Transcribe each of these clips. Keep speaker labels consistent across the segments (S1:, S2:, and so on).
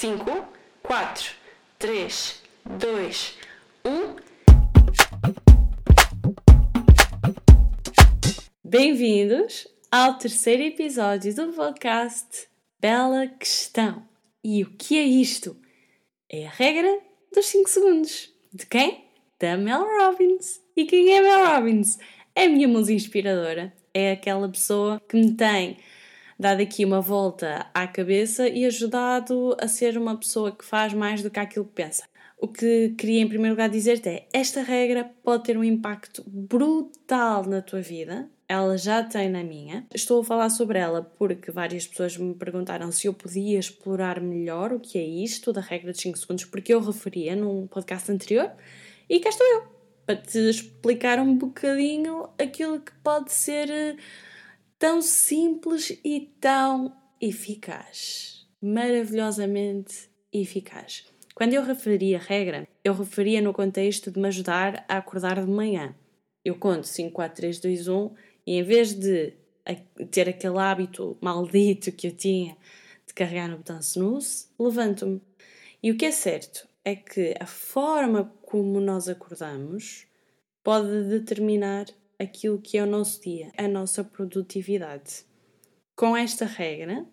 S1: 5, 4, 3, 2, 1. Bem-vindos ao terceiro episódio do podcast Bela Questão. E o que é isto? É a regra dos 5 segundos. De quem? Da Mel Robbins. E quem é Mel Robbins? É a minha musa inspiradora. É aquela pessoa que me tem dado aqui uma volta à cabeça e ajudado a ser uma pessoa que faz mais do que aquilo que pensa. O que queria em primeiro lugar dizer-te é: esta regra pode ter um impacto brutal na tua vida. Ela já tem na minha. Estou a falar sobre ela porque várias pessoas me perguntaram se eu podia explorar melhor o que é isto da regra de 5 segundos, porque eu referia num podcast anterior e cá estou eu para te explicar um bocadinho aquilo que pode ser eh, tão simples e tão eficaz. Maravilhosamente eficaz. Quando eu referia a regra, eu referia no contexto de me ajudar a acordar de manhã. Eu conto 5, 4, 3, 2, 1 e em vez de ter aquele hábito maldito que eu tinha de carregar no botão snooze, levanto-me. E o que é certo é que a forma como nós acordamos pode determinar aquilo que é o nosso dia, a nossa produtividade. Com esta regra,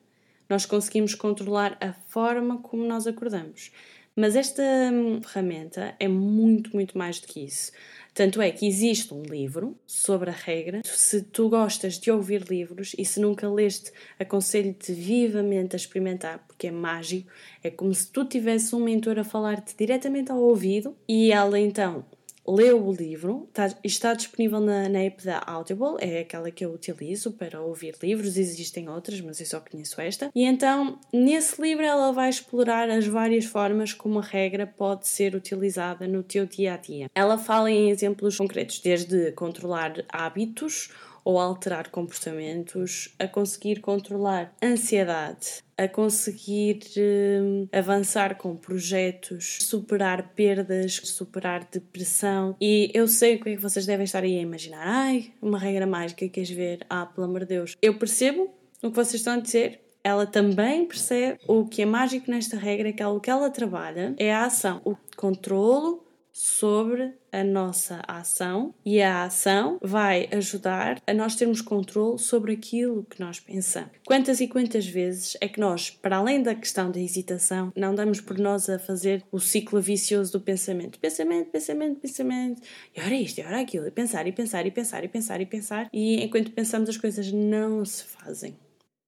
S1: nós conseguimos controlar a forma como nós acordamos. Mas esta hum, ferramenta é muito, muito mais do que isso. Tanto é que existe um livro sobre a regra. Se tu gostas de ouvir livros e se nunca leste, aconselho-te vivamente a experimentar, porque é mágico. É como se tu tivesse um mentor a falar-te diretamente ao ouvido e ela então leu o livro, está, está disponível na, na app da Audible, é aquela que eu utilizo para ouvir livros, existem outras, mas eu só conheço esta. E então, nesse livro, ela vai explorar as várias formas como a regra pode ser utilizada no teu dia a dia. Ela fala em exemplos concretos, desde controlar hábitos ou alterar comportamentos, a conseguir controlar ansiedade, a conseguir uh, avançar com projetos, superar perdas, superar depressão. E eu sei o que é que vocês devem estar aí a imaginar. Ai, uma regra mágica, queres ver? Ah, pelo amor de Deus. Eu percebo o que vocês estão a dizer, ela também percebe o que é mágico nesta regra, que é o que ela trabalha é a ação, o controlo sobre a nossa ação e a ação vai ajudar a nós termos controle sobre aquilo que nós pensamos. Quantas e quantas vezes é que nós, para além da questão da hesitação, não damos por nós a fazer o ciclo vicioso do pensamento? Pensamento, pensamento, pensamento, e ora isto, e ora aquilo, e pensar, e pensar, e pensar, e pensar, e pensar, e enquanto pensamos as coisas não se fazem.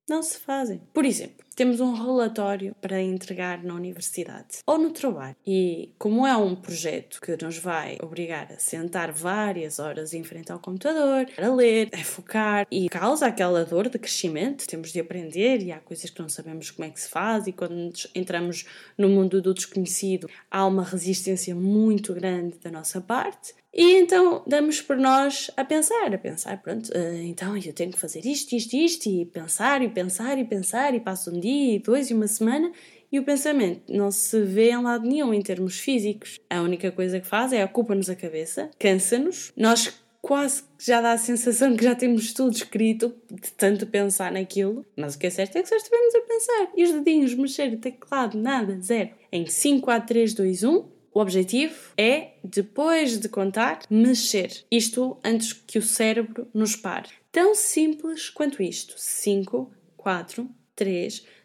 S1: Não se fazem. Por exemplo, temos um relatório para entregar na universidade ou no trabalho. E como é um projeto que nos vai obrigar a sentar várias horas em frente ao computador, a ler, a focar e causa aquela dor de crescimento, temos de aprender e há coisas que não sabemos como é que se faz e quando entramos no mundo do desconhecido há uma resistência muito grande da nossa parte. E então damos por nós a pensar, a pensar, pronto, uh, então eu tenho que fazer isto, isto, isto, e pensar, e pensar, e pensar, e passo um dia, e dois, e uma semana, e o pensamento não se vê em lado nenhum em termos físicos. A única coisa que faz é ocupa-nos a cabeça, cansa-nos, nós quase já dá a sensação que já temos tudo escrito de tanto pensar naquilo, mas o que é certo é que só estivemos a pensar. E os dedinhos, mexer teclado, nada, zero. Em 5, 4, 3, 2, 1 o objetivo é, depois de contar, mexer. Isto antes que o cérebro nos pare. Tão simples quanto isto. 5, 4, 3, 2,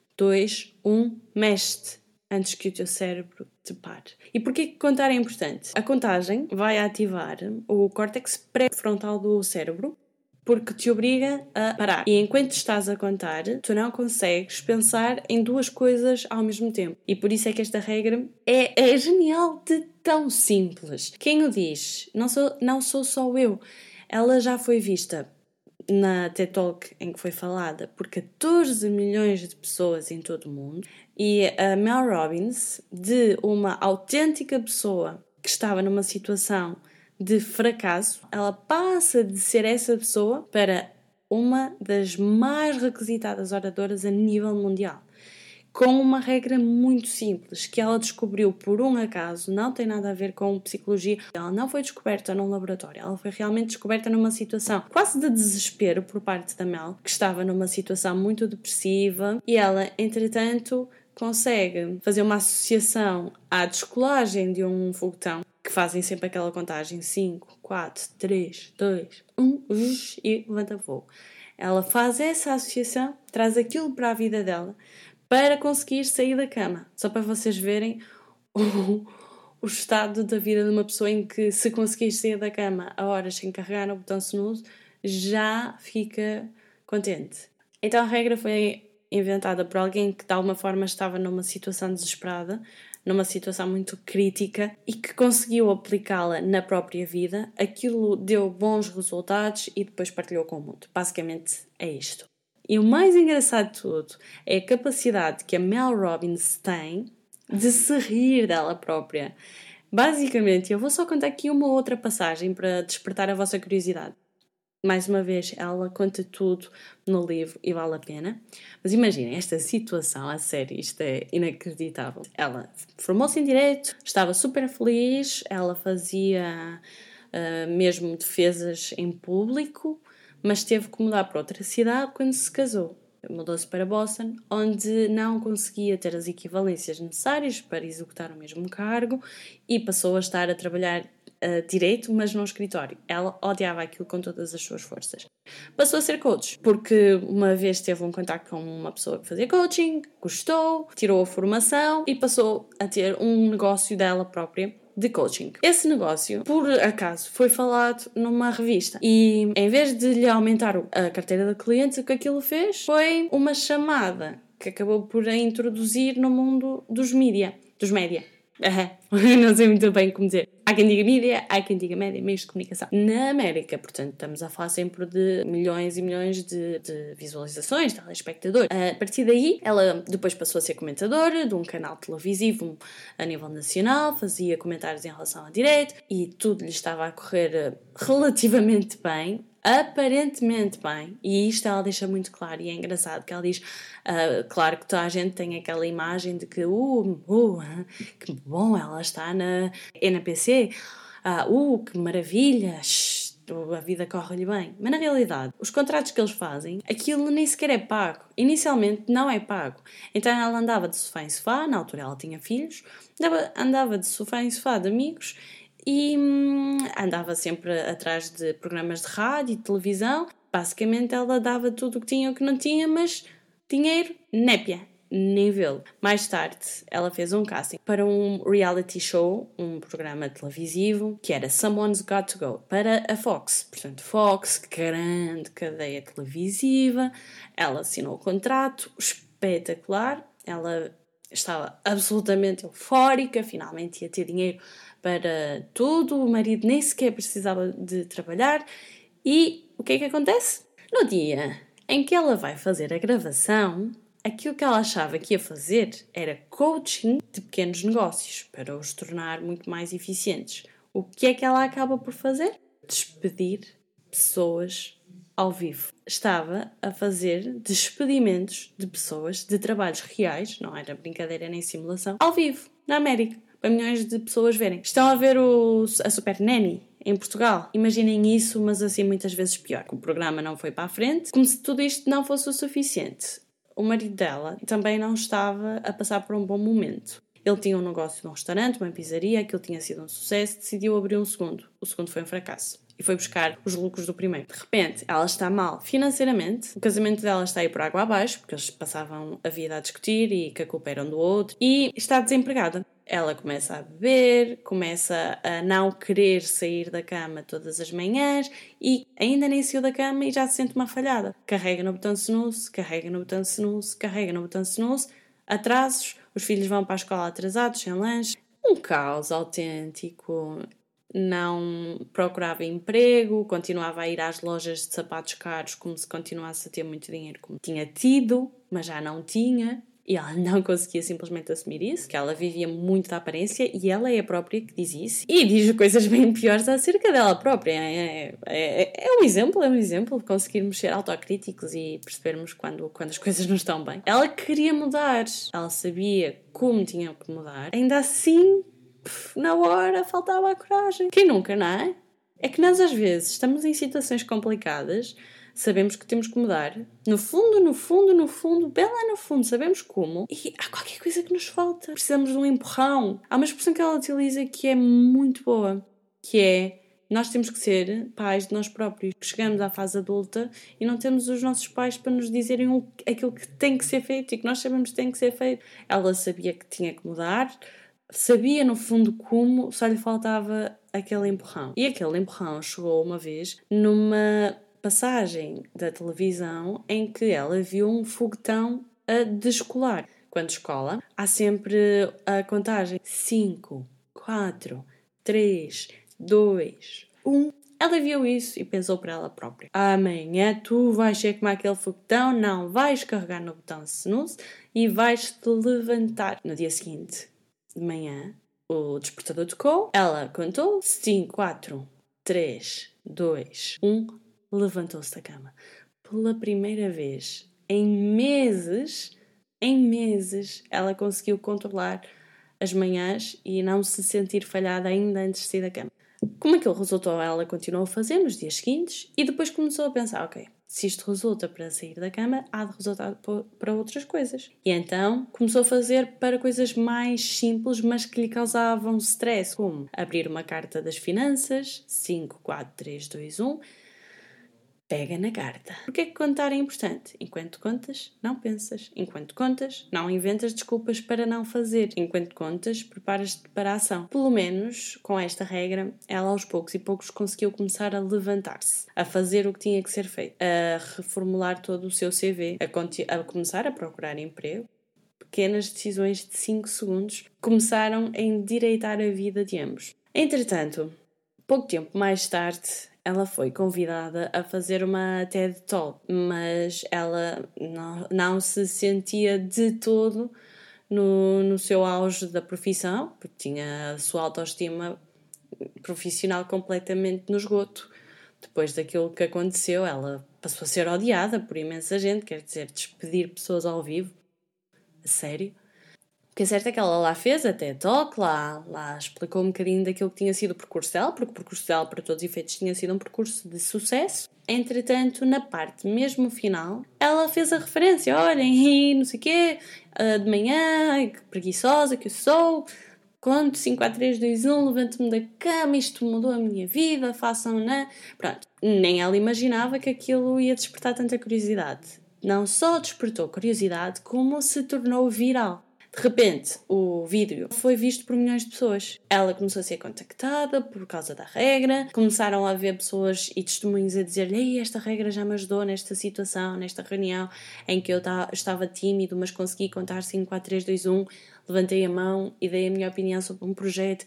S1: 1, mexe-te antes que o teu cérebro te pare. E porquê que contar é importante? A contagem vai ativar o córtex pré-frontal do cérebro porque te obriga a parar. E enquanto estás a contar, tu não consegues pensar em duas coisas ao mesmo tempo. E por isso é que esta regra é, é genial de tão simples. Quem o diz? Não sou, não sou só eu. Ela já foi vista na TED Talk em que foi falada por 14 milhões de pessoas em todo o mundo e a Mel Robbins, de uma autêntica pessoa que estava numa situação de fracasso, ela passa de ser essa pessoa para uma das mais requisitadas oradoras a nível mundial. Com uma regra muito simples que ela descobriu por um acaso, não tem nada a ver com psicologia. Ela não foi descoberta num laboratório, ela foi realmente descoberta numa situação quase de desespero por parte da Mel, que estava numa situação muito depressiva e ela, entretanto, consegue fazer uma associação à descolagem de um foguetão, que fazem sempre aquela contagem 5, 4, 3, 2, 1 e levanta fogo. Ela faz essa associação, traz aquilo para a vida dela para conseguir sair da cama. Só para vocês verem o, o estado da vida de uma pessoa em que, se conseguir sair da cama a horas sem carregar no botão snooze, já fica contente. Então a regra foi inventada por alguém que de alguma forma estava numa situação desesperada, numa situação muito crítica e que conseguiu aplicá-la na própria vida, aquilo deu bons resultados e depois partilhou com o mundo. Basicamente é isto. E o mais engraçado de tudo é a capacidade que a Mel Robbins tem de se rir dela própria. Basicamente, eu vou só contar aqui uma outra passagem para despertar a vossa curiosidade mais uma vez, ela conta tudo no livro e vale a pena. Mas imaginem esta situação, a sério, isto é inacreditável. Ela formou-se em Direito, estava super feliz, ela fazia uh, mesmo defesas em público, mas teve que mudar para outra cidade quando se casou. Mudou-se para Boston, onde não conseguia ter as equivalências necessárias para executar o mesmo cargo e passou a estar a trabalhar uh, direito, mas num escritório. Ela odiava aquilo com todas as suas forças. Passou a ser coach, porque uma vez teve um contato com uma pessoa que fazia coaching, gostou, tirou a formação e passou a ter um negócio dela própria de coaching. Esse negócio, por acaso, foi falado numa revista e em vez de lhe aumentar a carteira de clientes, o que aquilo fez foi uma chamada que acabou por a introduzir no mundo dos mídia, dos média. não sei muito bem como dizer. Há quem diga mídia, há quem diga média, meios de comunicação. Na América, portanto, estamos a falar sempre de milhões e milhões de, de visualizações, de telespectadores. A partir daí, ela depois passou a ser comentadora de um canal televisivo a nível nacional, fazia comentários em relação a direito e tudo lhe estava a correr eh, relativamente bem aparentemente bem, e isto ela deixa muito claro, e é engraçado que ela diz: uh, claro que toda a gente tem aquela imagem de que, uh, uh que bom, ela está na NPC, uh, uh, que maravilha, a vida corre-lhe bem. Mas na realidade, os contratos que eles fazem, aquilo nem sequer é pago. Inicialmente não é pago. Então ela andava de sofá em sofá, na altura ela tinha filhos, andava de sofá em sofá de amigos e hum, andava sempre atrás de programas de rádio e televisão. Basicamente, ela dava tudo o que tinha e o que não tinha, mas dinheiro, népia, vê-lo. Mais tarde, ela fez um casting para um reality show, um programa televisivo, que era Someone's Got to Go, para a Fox. Portanto, Fox, grande cadeia televisiva. Ela assinou o contrato, espetacular. Ela estava absolutamente eufórica, finalmente ia ter dinheiro para tudo, o marido nem sequer precisava de trabalhar. E o que é que acontece? No dia em que ela vai fazer a gravação, aquilo que ela achava que ia fazer era coaching de pequenos negócios para os tornar muito mais eficientes. O que é que ela acaba por fazer? Despedir pessoas ao vivo. Estava a fazer despedimentos de pessoas de trabalhos reais, não era brincadeira nem simulação, ao vivo, na América para milhões de pessoas verem. Estão a ver o, a Super Nanny em Portugal. Imaginem isso, mas assim muitas vezes pior. O programa não foi para a frente, como se tudo isto não fosse o suficiente. O marido dela também não estava a passar por um bom momento. Ele tinha um negócio de um restaurante, uma pizzaria, aquilo tinha sido um sucesso, decidiu abrir um segundo. O segundo foi um fracasso e foi buscar os lucros do primeiro. De repente, ela está mal financeiramente, o casamento dela está aí por água abaixo, porque eles passavam a vida a discutir e que a culpa era um do outro, e está desempregada. Ela começa a beber, começa a não querer sair da cama todas as manhãs e ainda nem saiu da cama e já se sente uma falhada. Carrega no botão snooze, carrega no botão snooze, carrega no botão snooze, atrasos, os filhos vão para a escola atrasados, sem lanche. Um caos autêntico. Não procurava emprego, continuava a ir às lojas de sapatos caros como se continuasse a ter muito dinheiro como tinha tido, mas já não tinha. E ela não conseguia simplesmente assumir isso, que ela vivia muito da aparência e ela é a própria que diz isso. E diz coisas bem piores acerca dela própria. É, é, é um exemplo, é um exemplo de conseguirmos ser autocríticos e percebermos quando, quando as coisas não estão bem. Ela queria mudar, ela sabia como tinha que mudar, ainda assim, na hora, faltava a coragem. Quem nunca, não é? É que nós às vezes estamos em situações complicadas sabemos que temos que mudar. No fundo, no fundo, no fundo, bem lá no fundo, sabemos como. E há qualquer coisa que nos falta. Precisamos de um empurrão. Há uma expressão que ela utiliza que é muito boa, que é nós temos que ser pais de nós próprios. Chegamos à fase adulta e não temos os nossos pais para nos dizerem aquilo que tem que ser feito e que nós sabemos que tem que ser feito. Ela sabia que tinha que mudar, sabia no fundo como, só lhe faltava aquele empurrão. E aquele empurrão chegou uma vez numa passagem da televisão em que ela viu um foguetão a descolar. Quando escola, há sempre a contagem 5, 4, 3, 2, 1. Ela viu isso e pensou para ela própria: amanhã tu vais ser como aquele foguetão, não vais carregar no botão snooze e vais te levantar. No dia seguinte, de manhã, o despertador tocou, ela contou 5, 4, 3, 2, 1, levantou-se da cama. Pela primeira vez em meses, em meses, ela conseguiu controlar as manhãs e não se sentir falhada ainda antes de sair da cama. Como aquilo resultou, ela continuou a fazer nos dias seguintes e depois começou a pensar: ok, se isto resulta para sair da cama, há de resultar para outras coisas. E então começou a fazer para coisas mais simples, mas que lhe causavam stress, como abrir uma carta das finanças, 5, 4, 3, 2, 1 Pega na carta. Porque é que contar é importante? Enquanto contas, não pensas. Enquanto contas, não inventas desculpas para não fazer. Enquanto contas, preparas-te para a ação. Pelo menos, com esta regra, ela aos poucos e poucos conseguiu começar a levantar-se, a fazer o que tinha que ser feito, a reformular todo o seu CV, a, a começar a procurar emprego, pequenas decisões de 5 segundos começaram a endireitar a vida de ambos. Entretanto, pouco tempo mais tarde, ela foi convidada a fazer uma TED Talk, mas ela não, não se sentia de todo no, no seu auge da profissão, porque tinha a sua autoestima profissional completamente no esgoto. Depois daquilo que aconteceu, ela passou a ser odiada por imensa gente, quer dizer, despedir pessoas ao vivo. A sério. O que é certo é que ela lá fez até talk, lá, lá explicou um bocadinho daquilo que tinha sido o percurso dela, porque o percurso dela, para todos os efeitos, tinha sido um percurso de sucesso. Entretanto, na parte mesmo final, ela fez a referência: olhem, não sei o quê, ah, de manhã, que preguiçosa que eu sou, conto 5, 4, 3, 2, 1, levanto-me da cama, isto mudou a minha vida, façam, né? Pronto, nem ela imaginava que aquilo ia despertar tanta curiosidade. Não só despertou curiosidade, como se tornou viral. De repente, o vídeo foi visto por milhões de pessoas. Ela começou a ser contactada por causa da regra, começaram a ver pessoas e testemunhos a dizer-lhe: esta regra já me ajudou nesta situação, nesta reunião em que eu estava tímido, mas consegui contar 5, 4, 3, 2, 1 levantei a mão e dei a minha opinião sobre um projeto.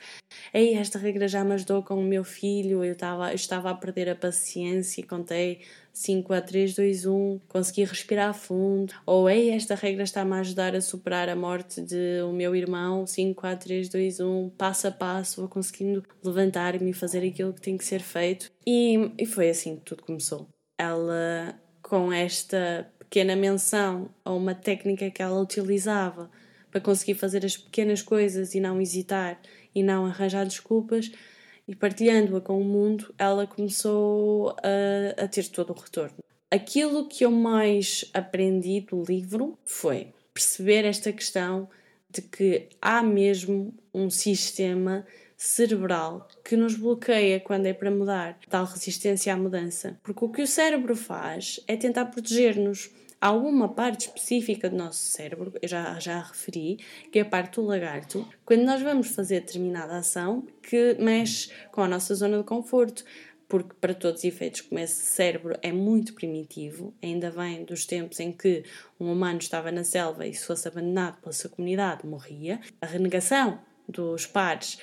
S1: Ei, esta regra já me ajudou com o meu filho, eu estava, eu estava a perder a paciência e contei 5 a 3, 2, 1, consegui respirar fundo. Ou, ei, esta regra está-me a ajudar a superar a morte de o meu irmão, 5 a 3, 2, 1, passo a passo, vou conseguindo levantar-me e fazer aquilo que tem que ser feito. E, e foi assim que tudo começou. Ela, com esta pequena menção a uma técnica que ela utilizava para conseguir fazer as pequenas coisas e não hesitar e não arranjar desculpas e partilhando-a com o mundo, ela começou a, a ter todo o retorno. Aquilo que eu mais aprendi do livro foi perceber esta questão de que há mesmo um sistema cerebral que nos bloqueia quando é para mudar, tal resistência à mudança. Porque o que o cérebro faz é tentar proteger-nos há uma parte específica do nosso cérebro, eu já, já referi, que é a parte do lagarto, quando nós vamos fazer determinada ação que mexe com a nossa zona de conforto. Porque, para todos os efeitos, como esse cérebro é muito primitivo, ainda vem dos tempos em que um humano estava na selva e, se fosse abandonado pela sua comunidade, morria, a renegação dos pares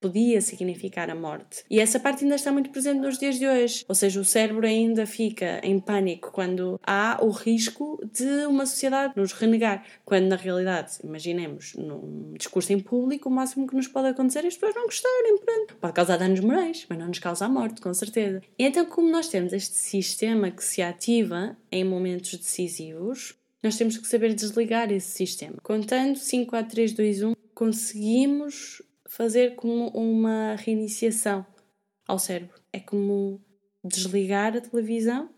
S1: podia significar a morte. E essa parte ainda está muito presente nos dias de hoje. Ou seja, o cérebro ainda fica em pânico quando há o risco de uma sociedade nos renegar. Quando na realidade, imaginemos, num discurso em público, o máximo que nos pode acontecer é as pessoas não gostarem. Pronto. Pode causar danos morais, mas não nos causa a morte, com certeza. E então, como nós temos este sistema que se ativa em momentos decisivos, nós temos que saber desligar esse sistema. Contando 5, 4, 3, 2, 1, conseguimos fazer como uma reiniciação ao cérebro. É como desligar a televisão,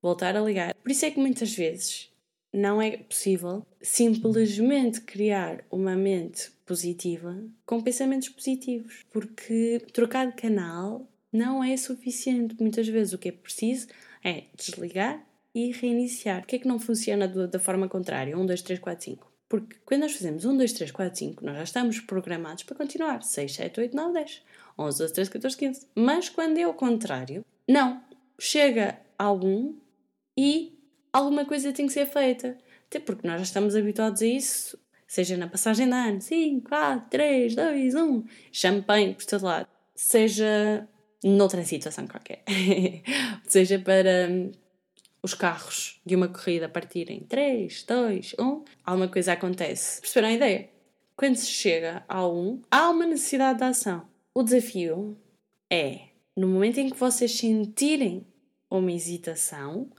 S1: voltar a ligar. Por isso é que muitas vezes não é possível simplesmente criar uma mente positiva com pensamentos positivos, porque trocar de canal não é suficiente. Muitas vezes o que é preciso é desligar e reiniciar. Por que é que não funciona da forma contrária? 1, 2, 3, 4, 5. Porque quando nós fazemos 1, 2, 3, 4, 5, nós já estamos programados para continuar. 6, 7, 8, 9, 10. 11, 12, 13, 14, 15. Mas quando é ao contrário, não. Chega ao 1 e alguma coisa tem que ser feita. Até porque nós já estamos habituados a isso, seja na passagem de ano, 5, 4, 3, 2, 1, champanhe por todo lado, seja noutra situação qualquer, seja para hum, os carros de uma corrida partirem 3, 2, 1, alguma coisa acontece. Perceberam a ideia? Quando se chega ao 1, há uma necessidade de ação. O desafio é, no momento em que vocês sentirem uma hesitação,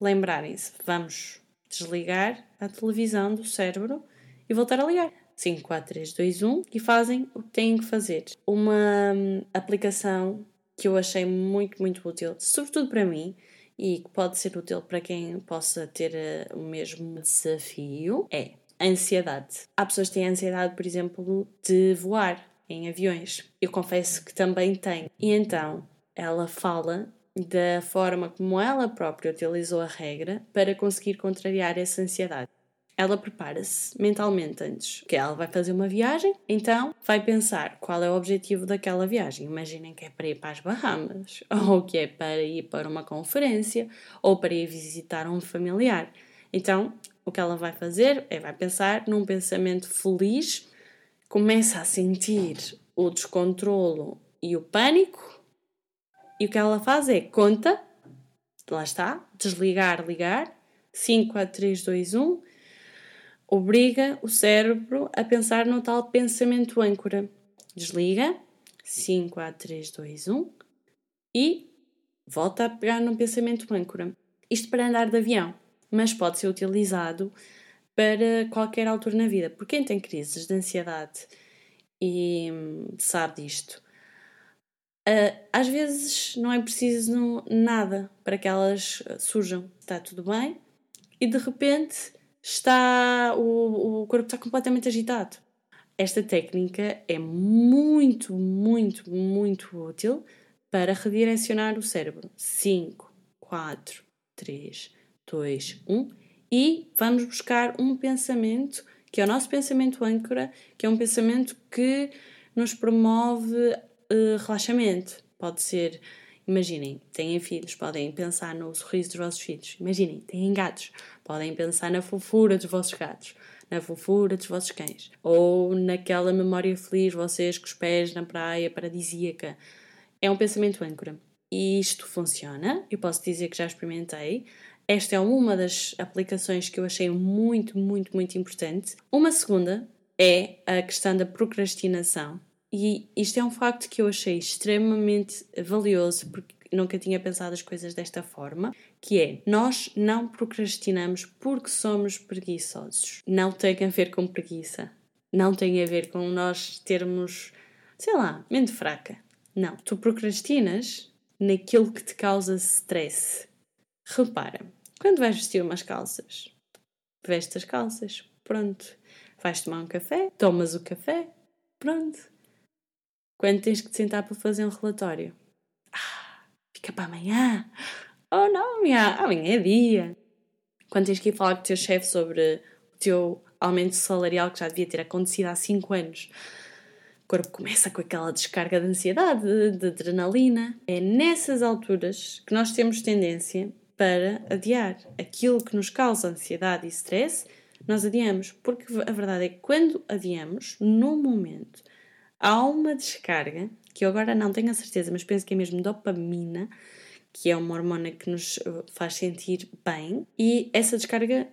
S1: lembrarem-se, vamos desligar a televisão do cérebro e voltar a ligar. 5, 4, 3, 2, 1 e fazem o que têm que fazer. Uma hum, aplicação que eu achei muito, muito útil, sobretudo para mim, e que pode ser útil para quem possa ter uh, o mesmo desafio, é ansiedade. Há pessoas que têm ansiedade, por exemplo, de voar em aviões. Eu confesso que também tenho. E então ela fala da forma como ela própria utilizou a regra para conseguir contrariar essa ansiedade. Ela prepara-se mentalmente antes, que ela vai fazer uma viagem, então vai pensar qual é o objetivo daquela viagem. Imaginem que é para ir para as Bahamas, ou que é para ir para uma conferência, ou para ir visitar um familiar. Então, o que ela vai fazer é vai pensar num pensamento feliz, começa a sentir o descontrolo e o pânico, e o que ela faz é conta, lá está, desligar, ligar, 5, 4, 3, 2, 1, obriga o cérebro a pensar no tal pensamento âncora. Desliga, 5, 4, 3, 2, 1 e volta a pegar no pensamento âncora. Isto para andar de avião, mas pode ser utilizado para qualquer altura na vida. Por quem tem crises de ansiedade e hum, sabe disto, Uh, às vezes não é preciso nada para que elas surjam. Está tudo bem e de repente está o, o corpo está completamente agitado. Esta técnica é muito, muito, muito útil para redirecionar o cérebro. 5, 4, 3, 2, 1 e vamos buscar um pensamento que é o nosso pensamento âncora, que é um pensamento que nos promove uh, relaxamento. Pode ser, imaginem, têm filhos, podem pensar no sorriso dos vossos filhos. Imaginem, têm gatos, podem pensar na fofura dos vossos gatos, na fofura dos vossos cães. Ou naquela memória feliz, vocês com os pés na praia paradisíaca. É um pensamento âncora. E isto funciona, eu posso dizer que já experimentei. Esta é uma das aplicações que eu achei muito, muito, muito importante. Uma segunda é a questão da procrastinação. E isto é um facto que eu achei extremamente valioso, porque nunca tinha pensado as coisas desta forma, que é, nós não procrastinamos porque somos preguiçosos. Não tem a ver com preguiça. Não tem a ver com nós termos, sei lá, mente fraca. Não. Tu procrastinas naquilo que te causa stress. Repara, quando vais vestir umas calças, vestes as calças, pronto. Vais tomar um café, tomas o café, pronto quando tens que te sentar para fazer um relatório. Ah, fica para amanhã. Oh não, amanhã, amanhã é dia. Quando tens que ir falar com o teu chefe sobre o teu aumento salarial que já devia ter acontecido há 5 anos, o corpo começa com aquela descarga de ansiedade, de adrenalina. É nessas alturas que nós temos tendência para adiar aquilo que nos causa ansiedade e stress, nós adiamos, porque a verdade é que quando adiamos, no momento há uma descarga, que eu agora não tenho a certeza, mas penso que é mesmo dopamina, que é uma hormona que nos uh, faz sentir bem, e essa descarga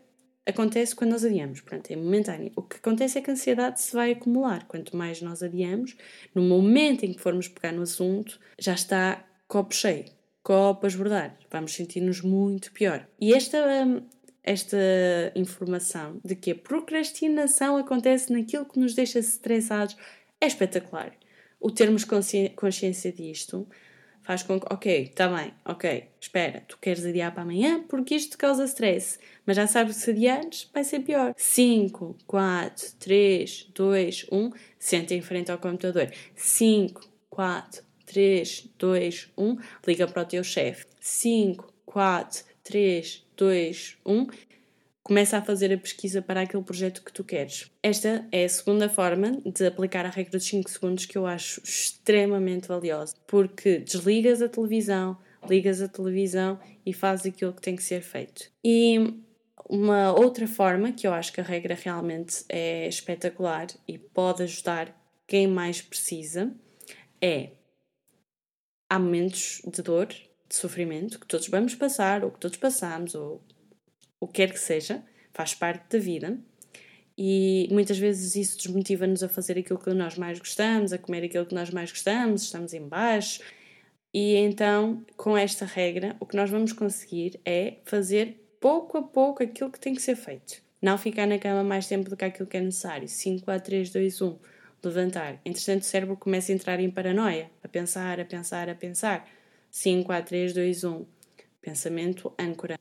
S1: acontece quando nós adiamos, pronto, é momentânea. O que acontece é que a ansiedade se vai acumular. Quanto mais nós adiamos, no momento em que formos pegar no assunto, já está copo cheio, copo a esbordar, vamos sentir-nos muito pior. E esta, hum, esta informação de que a procrastinação acontece naquilo que nos deixa estressados é espetacular. O termos consciência disto faz com que, ok, está bem, ok, espera, tu queres adiar para amanhã porque isto te causa stress, mas já sabes que se adiares vai ser pior. 5, 4, 3, 2, 1, senta em frente ao computador. 5, 4, 3, 2, 1, liga para o teu chefe. 5, 4, 3, 2, 1, começa a fazer a pesquisa para aquele projeto que tu queres. Esta é a segunda forma de aplicar a regra dos 5 segundos que eu acho extremamente valiosa, porque desligas a televisão, ligas a televisão e fazes aquilo que tem que ser feito. E uma outra forma que eu acho que a regra realmente é espetacular e pode ajudar quem mais precisa é há momentos de dor, de sofrimento que todos vamos passar, ou que todos passamos, ou o que quer que seja, faz parte da vida. E muitas vezes isso desmotiva-nos a fazer aquilo que nós mais gostamos, a comer aquilo que nós mais gostamos, estamos em baixo. E então, com esta regra, o que nós vamos conseguir é fazer pouco a pouco aquilo que tem que ser feito. Não ficar na cama mais tempo do que aquilo que é necessário. 5, 4, 3, 2, 1. Levantar. Entretanto, o cérebro começa a entrar em paranoia, a pensar, a pensar, a pensar. 5, 4, 3, 2, 1. Pensamento âncora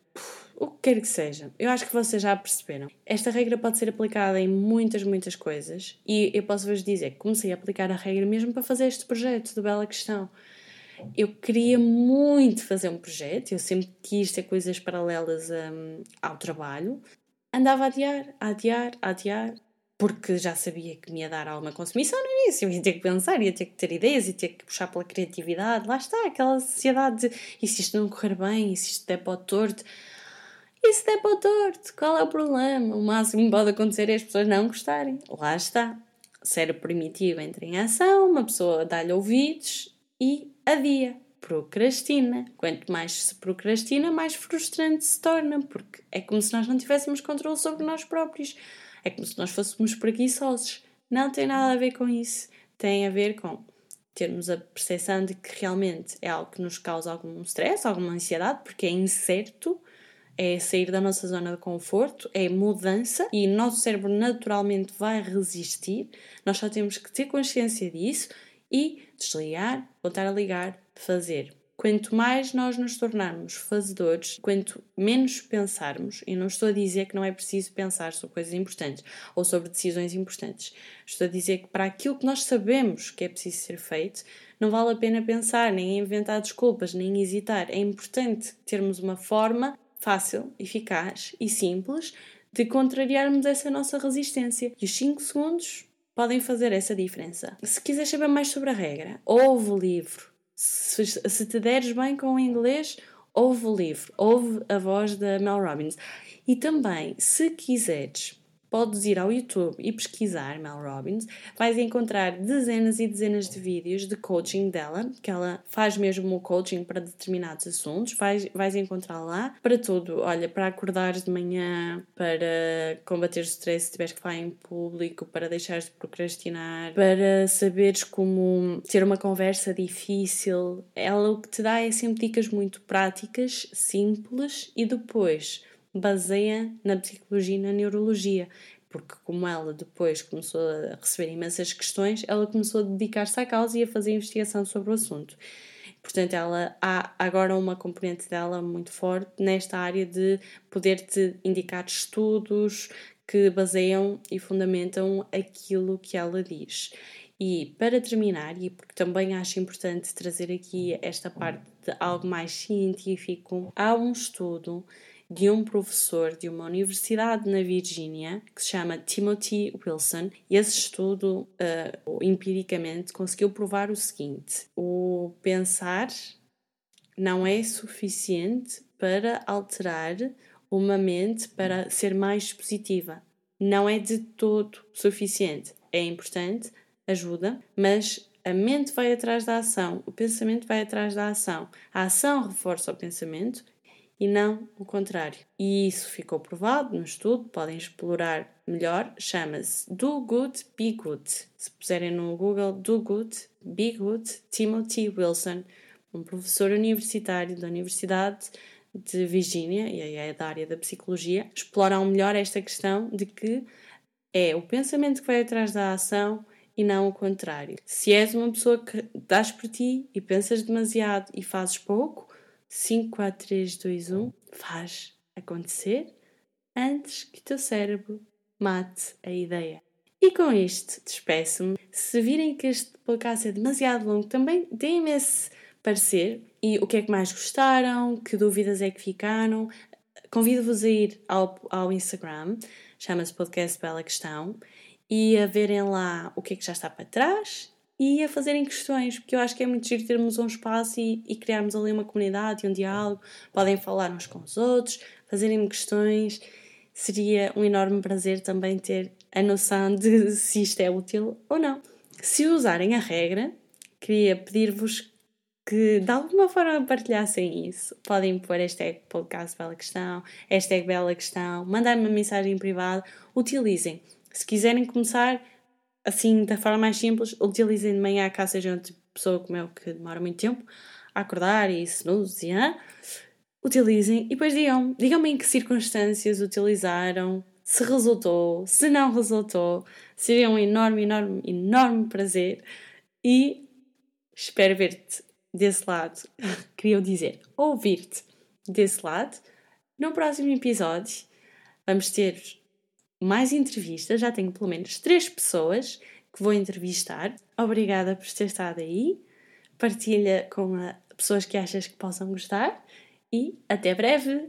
S1: o que quer que seja. Eu acho que vocês já perceberam. Esta regra pode ser aplicada em muitas, muitas coisas e eu posso-vos dizer que comecei a aplicar a regra mesmo para fazer este projeto de Bela Questão. Eu queria muito fazer um projeto, eu sempre quis ter coisas paralelas um, ao trabalho. Andava a adiar, a adiar, a adiar, porque já sabia que me ia dar alguma consumição no início, eu ia ter que pensar, ia ter que ter ideias, ia ter que puxar pela criatividade. Lá está, aquela sociedade de e se isto não correr bem, e se isto der para o torto se der para o torto, qual é o problema? O máximo que pode acontecer é as pessoas não gostarem. Lá está. O cérebro primitivo entra em ação, uma pessoa dá-lhe ouvidos e adia. Procrastina. Quanto mais se procrastina, mais frustrante se torna, porque é como se nós não tivéssemos controle sobre nós próprios. É como se nós fôssemos preguiçosos. Não tem nada a ver com isso. Tem a ver com termos a percepção de que realmente é algo que nos causa algum stress, alguma ansiedade, porque é incerto é sair da nossa zona de conforto, é mudança e o nosso cérebro naturalmente vai resistir. Nós só temos que ter consciência disso e desligar, voltar a ligar, fazer. Quanto mais nós nos tornarmos fazedores, quanto menos pensarmos, e não estou a dizer que não é preciso pensar sobre coisas importantes ou sobre decisões importantes, estou a dizer que para aquilo que nós sabemos que é preciso ser feito, não vale a pena pensar, nem inventar desculpas, nem hesitar. É importante termos uma forma fácil, eficaz e simples de contrariarmos essa nossa resistência. E os 5 segundos podem fazer essa diferença. Se quiseres saber mais sobre a regra, ouve o livro. Se, se te deres bem com o inglês, ouve o livro, ouve a voz da Mel Robbins. E também, se quiseres podes ir ao YouTube e pesquisar Mel Robbins, vais encontrar dezenas e dezenas de vídeos de coaching dela, que ela faz mesmo o coaching para determinados assuntos, vais, vais encontrar lá para tudo, olha, para acordares de manhã, para combater o stress se tiveres que falar em público, para deixares de procrastinar, para saberes como ter uma conversa difícil. Ela o que te dá é sempre dicas muito práticas, simples e depois baseia na psicologia e na neurologia, porque como ela depois começou a receber imensas questões, ela começou a dedicar-se à causa e a fazer investigação sobre o assunto. Portanto, ela há agora uma componente dela muito forte nesta área de poder-te indicar estudos que baseiam e fundamentam aquilo que ela diz. E para terminar, e porque também acho importante trazer aqui esta parte de algo mais científico, há um estudo de um professor de uma universidade na Virgínia que se chama Timothy Wilson e esse estudo uh, empiricamente conseguiu provar o seguinte: o pensar não é suficiente para alterar uma mente para ser mais positiva. Não é de todo suficiente. É importante, ajuda, mas a mente vai atrás da ação, o pensamento vai atrás da ação. A ação reforça o pensamento e não o contrário. E isso ficou provado no estudo, podem explorar melhor, chama-se Do Good, Be Good. Se puserem no Google Do Good, Be Good, Timothy Wilson, um professor universitário da Universidade de Virgínia, e é da área da psicologia, exploram melhor esta questão de que é o pensamento que vai atrás da ação e não o contrário. Se és uma pessoa que dás por ti e pensas demasiado e fazes pouco, 5, 4, 3, 2, 1, faz acontecer antes que o teu cérebro mate a ideia. E com isto, despeço-me. Se virem que este podcast é demasiado longo, também deem-me esse parecer e o que é que mais gostaram, que dúvidas é que ficaram. Convido-vos a ir ao, ao Instagram, chama-se Podcast Bela Questão, e a verem lá o que é que já está para trás e a fazerem questões, porque eu acho que é muito giro termos um espaço e, e criarmos ali uma comunidade e um diálogo. Podem falar uns com os outros, fazerem-me questões. Seria um enorme prazer também ter a noção de se isto é útil ou não. Se usarem a regra, queria pedir-vos que de alguma forma partilhassem isso. Podem pôr hashtag podcast Bela Questão, hashtag Bela Questão, mandar-me uma mensagem em privado, utilizem. Se quiserem começar assim da forma mais simples, utilizem de manhã caso sejam tipo pessoa como eu que demora muito tempo a acordar e snooze e ah, utilizem e depois digam, digam-me em que circunstâncias utilizaram, se resultou, se não resultou, seria um enorme, enorme, enorme prazer e espero ver-te desse lado, queria dizer, ouvir-te desse lado. No próximo episódio vamos ter mais entrevistas, já tenho pelo menos três pessoas que vou entrevistar. Obrigada por ter estado aí. Partilha com pessoas que achas que possam gostar e até breve!